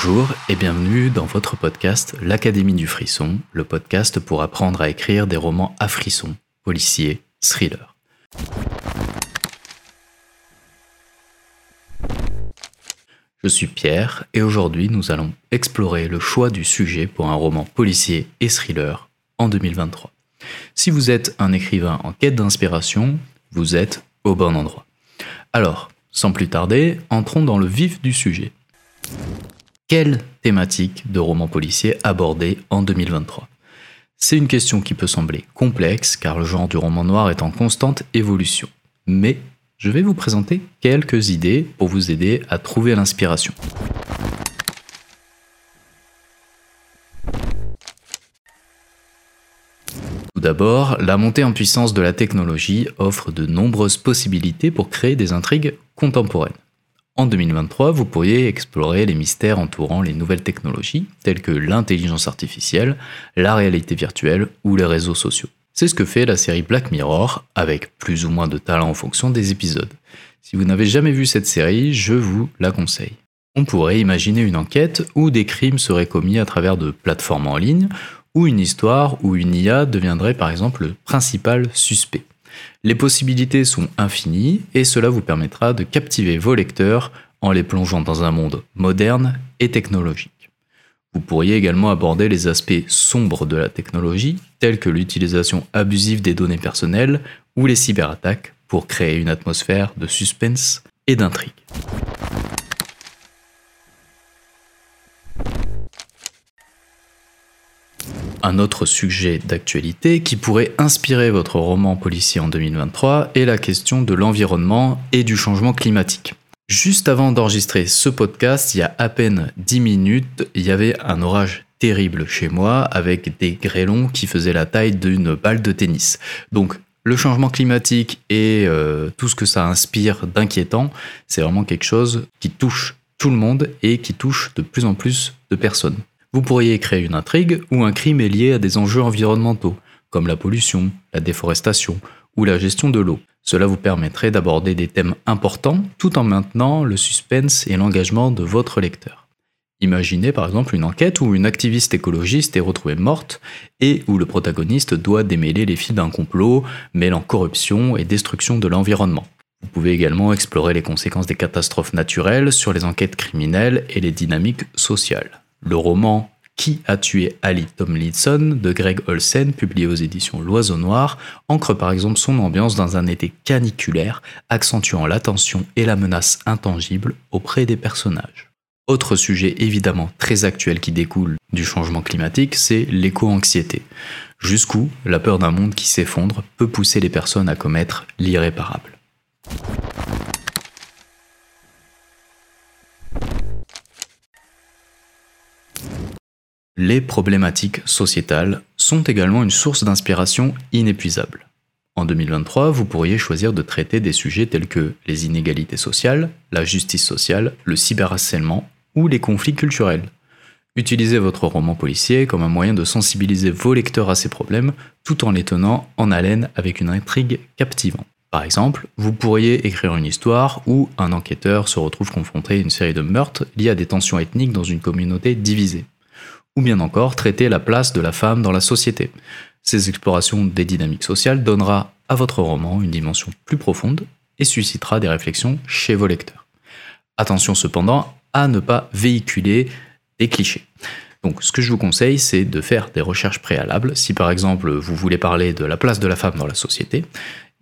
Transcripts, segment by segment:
Bonjour et bienvenue dans votre podcast L'Académie du Frisson, le podcast pour apprendre à écrire des romans à frisson, policiers, thrillers. Je suis Pierre et aujourd'hui nous allons explorer le choix du sujet pour un roman policier et thriller en 2023. Si vous êtes un écrivain en quête d'inspiration, vous êtes au bon endroit. Alors, sans plus tarder, entrons dans le vif du sujet. Quelle thématique de roman policier aborder en 2023 C'est une question qui peut sembler complexe car le genre du roman noir est en constante évolution. Mais je vais vous présenter quelques idées pour vous aider à trouver l'inspiration. Tout d'abord, la montée en puissance de la technologie offre de nombreuses possibilités pour créer des intrigues contemporaines. En 2023, vous pourriez explorer les mystères entourant les nouvelles technologies, telles que l'intelligence artificielle, la réalité virtuelle ou les réseaux sociaux. C'est ce que fait la série Black Mirror, avec plus ou moins de talent en fonction des épisodes. Si vous n'avez jamais vu cette série, je vous la conseille. On pourrait imaginer une enquête où des crimes seraient commis à travers de plateformes en ligne, ou une histoire où une IA deviendrait par exemple le principal suspect. Les possibilités sont infinies et cela vous permettra de captiver vos lecteurs en les plongeant dans un monde moderne et technologique. Vous pourriez également aborder les aspects sombres de la technologie, tels que l'utilisation abusive des données personnelles ou les cyberattaques, pour créer une atmosphère de suspense et d'intrigue. Un autre sujet d'actualité qui pourrait inspirer votre roman policier en 2023 est la question de l'environnement et du changement climatique. Juste avant d'enregistrer ce podcast, il y a à peine 10 minutes, il y avait un orage terrible chez moi avec des grêlons qui faisaient la taille d'une balle de tennis. Donc le changement climatique et euh, tout ce que ça inspire d'inquiétant, c'est vraiment quelque chose qui touche tout le monde et qui touche de plus en plus de personnes. Vous pourriez créer une intrigue où un crime est lié à des enjeux environnementaux, comme la pollution, la déforestation ou la gestion de l'eau. Cela vous permettrait d'aborder des thèmes importants tout en maintenant le suspense et l'engagement de votre lecteur. Imaginez par exemple une enquête où une activiste écologiste est retrouvée morte et où le protagoniste doit démêler les fils d'un complot mêlant corruption et destruction de l'environnement. Vous pouvez également explorer les conséquences des catastrophes naturelles sur les enquêtes criminelles et les dynamiques sociales. Le roman Qui a tué Ali Tomlinson de Greg Olsen, publié aux éditions L'Oiseau Noir, ancre par exemple son ambiance dans un été caniculaire, accentuant la tension et la menace intangible auprès des personnages. Autre sujet évidemment très actuel qui découle du changement climatique, c'est l'éco-anxiété. Jusqu'où la peur d'un monde qui s'effondre peut pousser les personnes à commettre l'irréparable. Les problématiques sociétales sont également une source d'inspiration inépuisable. En 2023, vous pourriez choisir de traiter des sujets tels que les inégalités sociales, la justice sociale, le cyberharcèlement ou les conflits culturels. Utilisez votre roman policier comme un moyen de sensibiliser vos lecteurs à ces problèmes tout en les tenant en haleine avec une intrigue captivante. Par exemple, vous pourriez écrire une histoire où un enquêteur se retrouve confronté à une série de meurtres liés à des tensions ethniques dans une communauté divisée ou bien encore traiter la place de la femme dans la société. Ces explorations des dynamiques sociales donnera à votre roman une dimension plus profonde et suscitera des réflexions chez vos lecteurs. Attention cependant à ne pas véhiculer des clichés. Donc ce que je vous conseille, c'est de faire des recherches préalables. Si par exemple vous voulez parler de la place de la femme dans la société,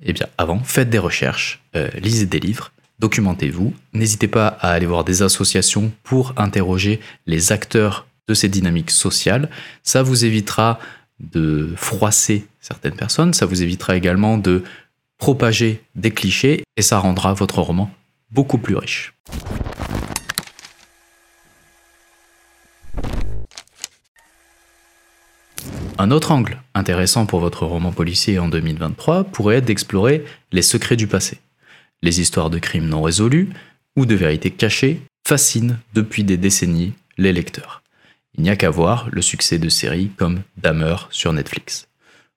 eh bien avant, faites des recherches, euh, lisez des livres, documentez-vous. N'hésitez pas à aller voir des associations pour interroger les acteurs de ces dynamiques sociales. Ça vous évitera de froisser certaines personnes, ça vous évitera également de propager des clichés et ça rendra votre roman beaucoup plus riche. Un autre angle intéressant pour votre roman policier en 2023 pourrait être d'explorer les secrets du passé. Les histoires de crimes non résolus ou de vérités cachées fascinent depuis des décennies les lecteurs. Il n'y a qu'à voir le succès de séries comme Dahmer sur Netflix.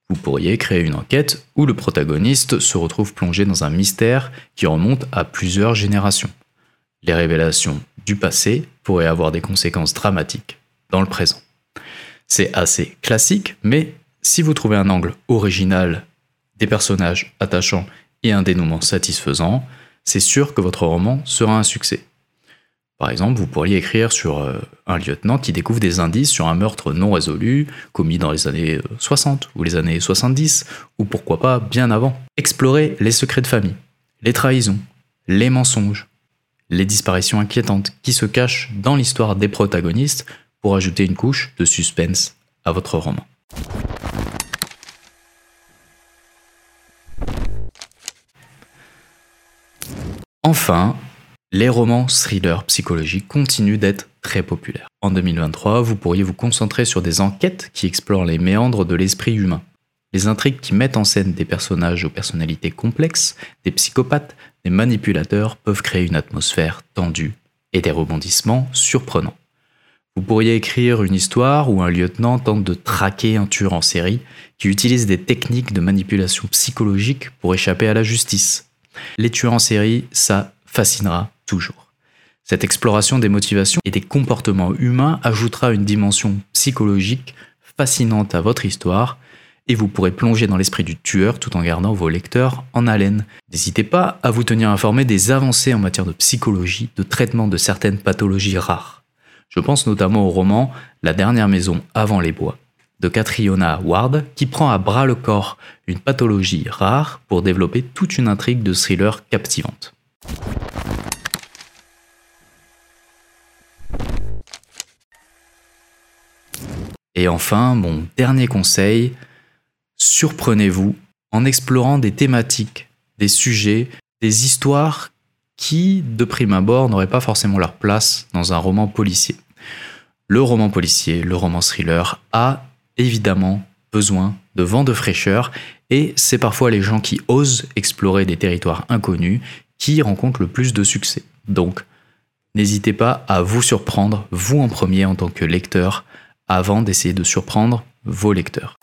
Vous pourriez créer une enquête où le protagoniste se retrouve plongé dans un mystère qui remonte à plusieurs générations. Les révélations du passé pourrait avoir des conséquences dramatiques dans le présent. C'est assez classique, mais si vous trouvez un angle original, des personnages attachants et un dénouement satisfaisant, c'est sûr que votre roman sera un succès. Par exemple, vous pourriez écrire sur euh, un lieutenant qui découvre des indices sur un meurtre non résolu commis dans les années 60 euh, ou les années 70, ou pourquoi pas bien avant. Explorer les secrets de famille, les trahisons, les mensonges, les disparitions inquiétantes qui se cachent dans l'histoire des protagonistes pour ajouter une couche de suspense à votre roman. Enfin, les romans thrillers psychologiques continuent d'être très populaires. En 2023, vous pourriez vous concentrer sur des enquêtes qui explorent les méandres de l'esprit humain. Les intrigues qui mettent en scène des personnages aux personnalités complexes, des psychopathes, des manipulateurs peuvent créer une atmosphère tendue et des rebondissements surprenants. Vous pourriez écrire une histoire où un lieutenant tente de traquer un tueur en série qui utilise des techniques de manipulation psychologique pour échapper à la justice. Les tueurs en série, ça fascinera Cette exploration des motivations et des comportements humains ajoutera une dimension psychologique fascinante à votre histoire et vous pourrez plonger dans l'esprit du tueur tout en gardant vos lecteurs en haleine. N'hésitez pas à vous tenir informé des avancées en matière de psychologie, de traitement de certaines pathologies rares. Je pense notamment au roman La dernière maison avant les bois de Catriona Ward qui prend à bras le corps une pathologie rare pour développer toute une intrigue de thriller captivante. Et enfin, mon dernier conseil, surprenez-vous en explorant des thématiques, des sujets, des histoires qui, de prime abord, n'auraient pas forcément leur place dans un roman policier. Le roman policier, le roman thriller a évidemment besoin de vent de fraîcheur et c'est parfois les gens qui osent explorer des territoires inconnus qui rencontrent le plus de succès. Donc, n'hésitez pas à vous surprendre, vous en premier en tant que lecteur, avant d'essayer de surprendre vos lecteurs.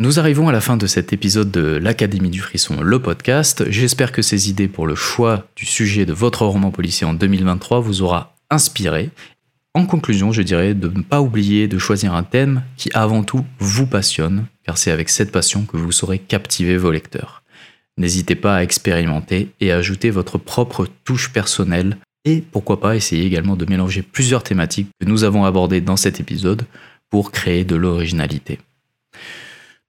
Nous arrivons à la fin de cet épisode de l'Académie du Frisson, le podcast. J'espère que ces idées pour le choix du sujet de votre roman policier en 2023 vous aura inspiré. En conclusion, je dirais de ne pas oublier de choisir un thème qui avant tout vous passionne, car c'est avec cette passion que vous saurez captiver vos lecteurs. N'hésitez pas à expérimenter et à ajouter votre propre touche personnelle et pourquoi pas essayer également de mélanger plusieurs thématiques que nous avons abordées dans cet épisode pour créer de l'originalité.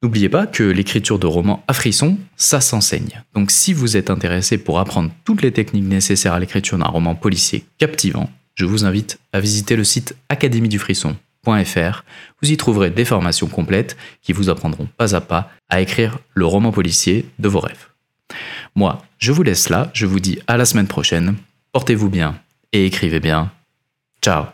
N'oubliez pas que l'écriture de romans à frisson, ça s'enseigne. Donc si vous êtes intéressé pour apprendre toutes les techniques nécessaires à l'écriture d'un roman policier captivant, je vous invite à visiter le site académiedufrisson.fr. Vous y trouverez des formations complètes qui vous apprendront pas à pas à écrire le roman policier de vos rêves. Moi, je vous laisse là, je vous dis à la semaine prochaine, portez-vous bien et écrivez bien. Ciao